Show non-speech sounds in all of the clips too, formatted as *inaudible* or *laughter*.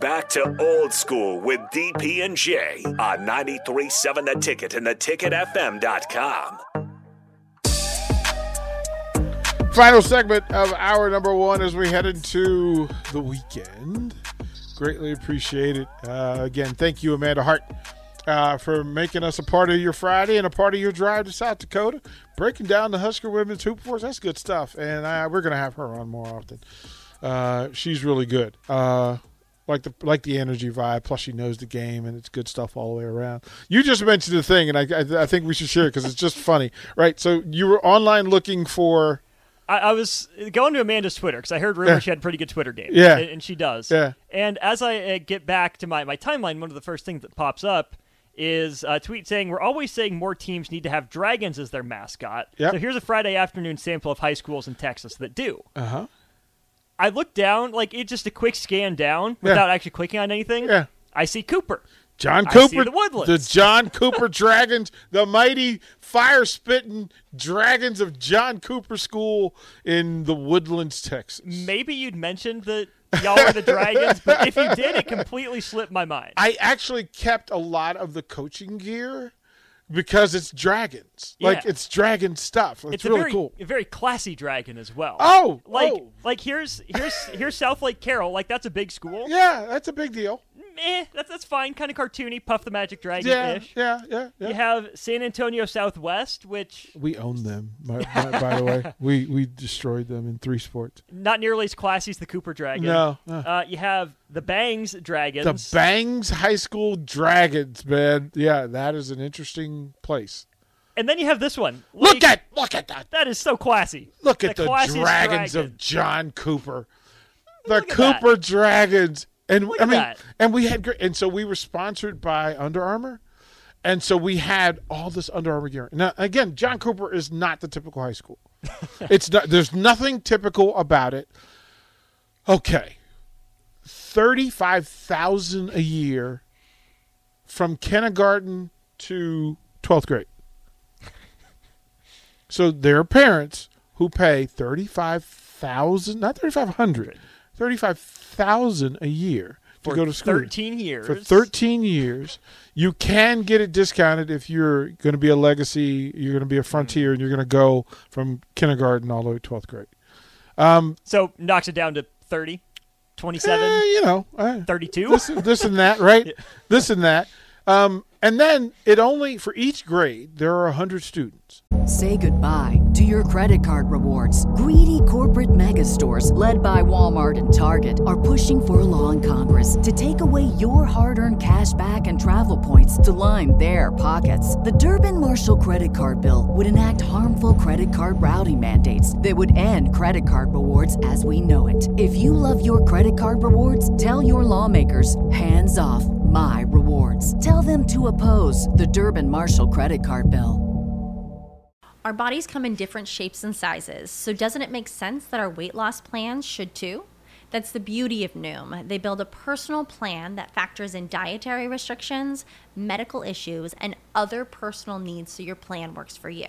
Back to old school with DP and J on 93.7 The Ticket and theticketfm.com. Final segment of hour number one as we head into the weekend. Greatly appreciate it. Uh, again, thank you, Amanda Hart, uh, for making us a part of your Friday and a part of your drive to South Dakota, breaking down the Husker women's hoop force. That's good stuff, and uh, we're going to have her on more often. Uh, she's really good. Like the like the energy vibe. Plus, she knows the game, and it's good stuff all the way around. You just mentioned the thing, and I I, I think we should share it because it's just funny, right? So you were online looking for. I, I was going to Amanda's Twitter because I heard rumors Yeah. she had a pretty good Twitter game. Yeah. and, and she does. Yeah. And as I uh, get back to my my timeline, one of the first things that pops up is a tweet saying we're always saying more teams need to have dragons as their mascot. Yep. So here's a Friday afternoon sample of high schools in Texas that do. Uh huh. I look down, like it's just a quick scan down Yeah. without actually clicking on anything. Yeah. I see Cooper. John Cooper, the Woodlands. the John Cooper Dragons, the mighty fire spitting dragons of John Cooper School in the Woodlands, Texas. Maybe you'd mentioned that y'all are the *laughs* dragons, but if you did, it completely slipped my mind. I actually kept a lot of the coaching gear because it's dragons. Like it's dragon stuff. It's, it's really a very, cool. a very classy dragon as well. Oh, like oh. like here's here's here's Southlake Carroll. Like that's a big school. Yeah, that's a big deal. Eh, that's that's fine. Kind of cartoony, Puff the Magic Dragon Yeah, ish. yeah, yeah, yeah. You have San Antonio Southwest, which We own them, by, by, by the way. *laughs* We we destroyed them in three sports. not nearly as classy as the Cooper Dragon. No, no. Uh, you have the Bangs Dragons. The Bangs High School Dragons, man. Yeah, that is an interesting place. and then you have this one. Look Lake- at look at that. that is so classy. Look at the, classiest dragons dragon. of John Cooper. The Look at Cooper Dragons. And Look I mean that. and we had great and so we were sponsored by Under Armour. And so we had all this Under Armour gear. Now again, John Cooper is not the typical high school. *laughs* it's not there's nothing typical about it. Okay. 35,000 a year from kindergarten to 12th grade. So there are parents who pay 35,000, not 3,500, 35,000 a year to For go to school. 13 years. For 13 years. You can get it discounted if you're going to be a legacy, you're going to be a frontier, and you're going to go from kindergarten all the way to 12th grade. Um, So knocks it down to 30, 27, eh, you know, eh, 32. this, this and that, right? *laughs* This and that. Um, and then it only, for each grade, there are 100 students. Say goodbye to your credit card rewards. Greedy corporate mega stores, led by Walmart and Target, are pushing for a law in Congress to take away your hard earned cash back and travel points to line their pockets. The Durbin Marshall credit card bill would enact harmful credit card routing mandates that would end credit card rewards as we know it. If you love your credit card rewards, tell your lawmakers hands off my rewards. Tell them to oppose the Durbin Marshall credit card bill. Our bodies come in different shapes and sizes, so doesn't it make sense that our weight loss plans should too? That's the beauty of Noom. They build a personal plan that factors in dietary restrictions, medical issues, and other personal needs so your plan works for you.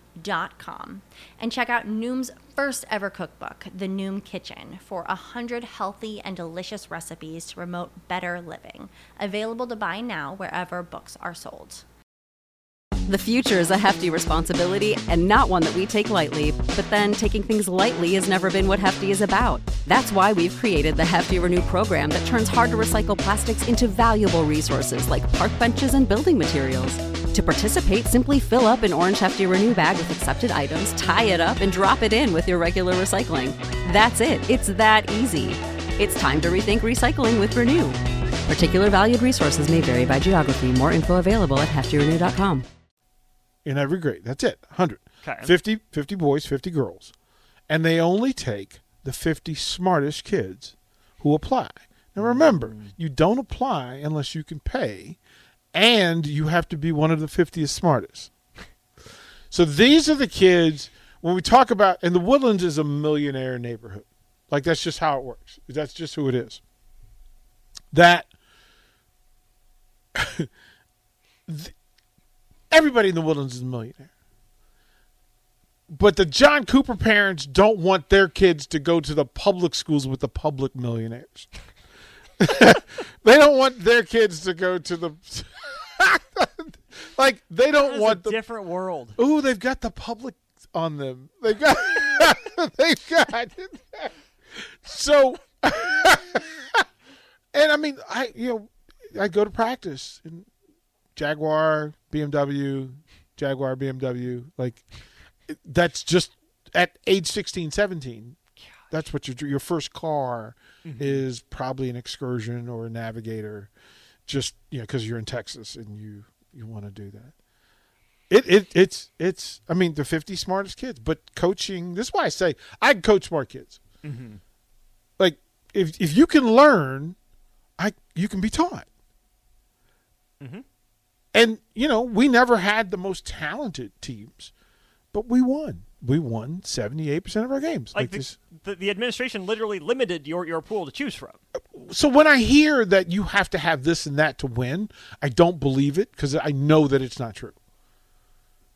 Dot com and check out Noom's first ever cookbook, The Noom Kitchen, for a hundred healthy and delicious recipes to promote better living. Available to buy now wherever books are sold. The future is a hefty responsibility and not one that we take lightly. But then taking things lightly has never been what Hefty is about. That's why we've created the Hefty Renew program that turns hard to recycle plastics into valuable resources like park benches and building materials. To participate, simply fill up an orange Hefty Renew bag with accepted items, tie it up, and drop it in with your regular recycling. That's it. It's that easy. It's time to rethink recycling with Renew. Particular valued resources may vary by geography. More info available at heftyrenew.com. in every grade. That's it. 100. Okay. 50, 50 boys, 50 girls. And they only take the 50 smartest kids who apply. Now remember, mm. you don't apply unless you can pay and you have to be one of the 50 smartest. So these are the kids when we talk about and the Woodlands is a millionaire neighborhood. Like that's just how it works. That's just who it is. That th- *laughs* everybody in the Woodlands is a millionaire. But the John Cooper parents don't want their kids to go to the public schools with the public millionaires. *laughs* they don't want their kids to go to the like they don't want a the different world. Ooh, they've got the public on them. They've got *laughs* they've got *laughs* so *laughs* and I mean I you know I go to practice in Jaguar, BMW, Jaguar, BMW, like that's just at age 16, 17. That's what your your first car mm-hmm. is probably an excursion or a navigator just you know cuz you're in Texas and you you want to do that. It, it it's it's I mean the 50 smartest kids, but coaching. This is why I say I can coach smart kids. Mm-hmm. Like if if you can learn, I you can be taught. Mm-hmm. And you know we never had the most talented teams, but we won. We won 78 percent of our games. Like Like the, this. the, the administration literally limited your, your pool to choose from. So when I hear that you have to have this and that to win, I don't believe it because I know that it's not true.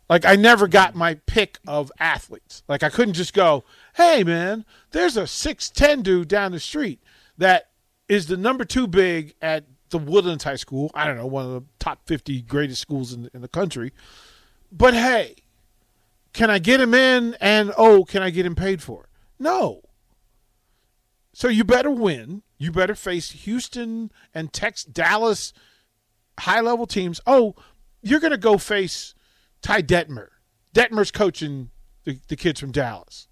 Like I never got my pick of athletes. Like I couldn't just go, "Hey man, there's a 6'10 dude down the street that is the number 2 big at the Woodlands High School. I don't know, one of the top 50 greatest schools in, in the country. But hey, can I get him in and oh, can I get him paid for it? No. So you better win. You better face Houston and Tex Dallas high level teams. Oh, you're going to go face Ty Detmer. Detmer's coaching the, the kids from Dallas.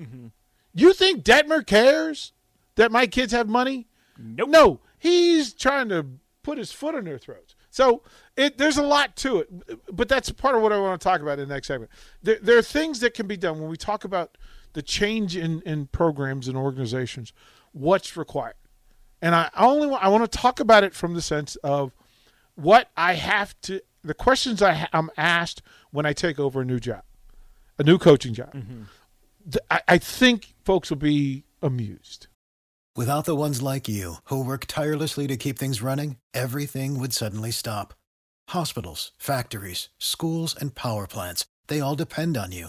Mm-hmm. You think Detmer cares that my kids have money? Nope. No, he's trying to put his foot in their throats. So it, there's a lot to it, but that's part of what I want to talk about in the next segment. There, there are things that can be done when we talk about the change in, in programs and organizations. What's required, and I only want, I want to talk about it from the sense of what I have to, the questions I ha- I'm asked when I take over a new job, a new coaching job. Mm-hmm. Th- I, I think folks will be amused. Without the ones like you, who work tirelessly to keep things running, everything would suddenly stop. Hospitals, factories, schools, and power plants, they all depend on you.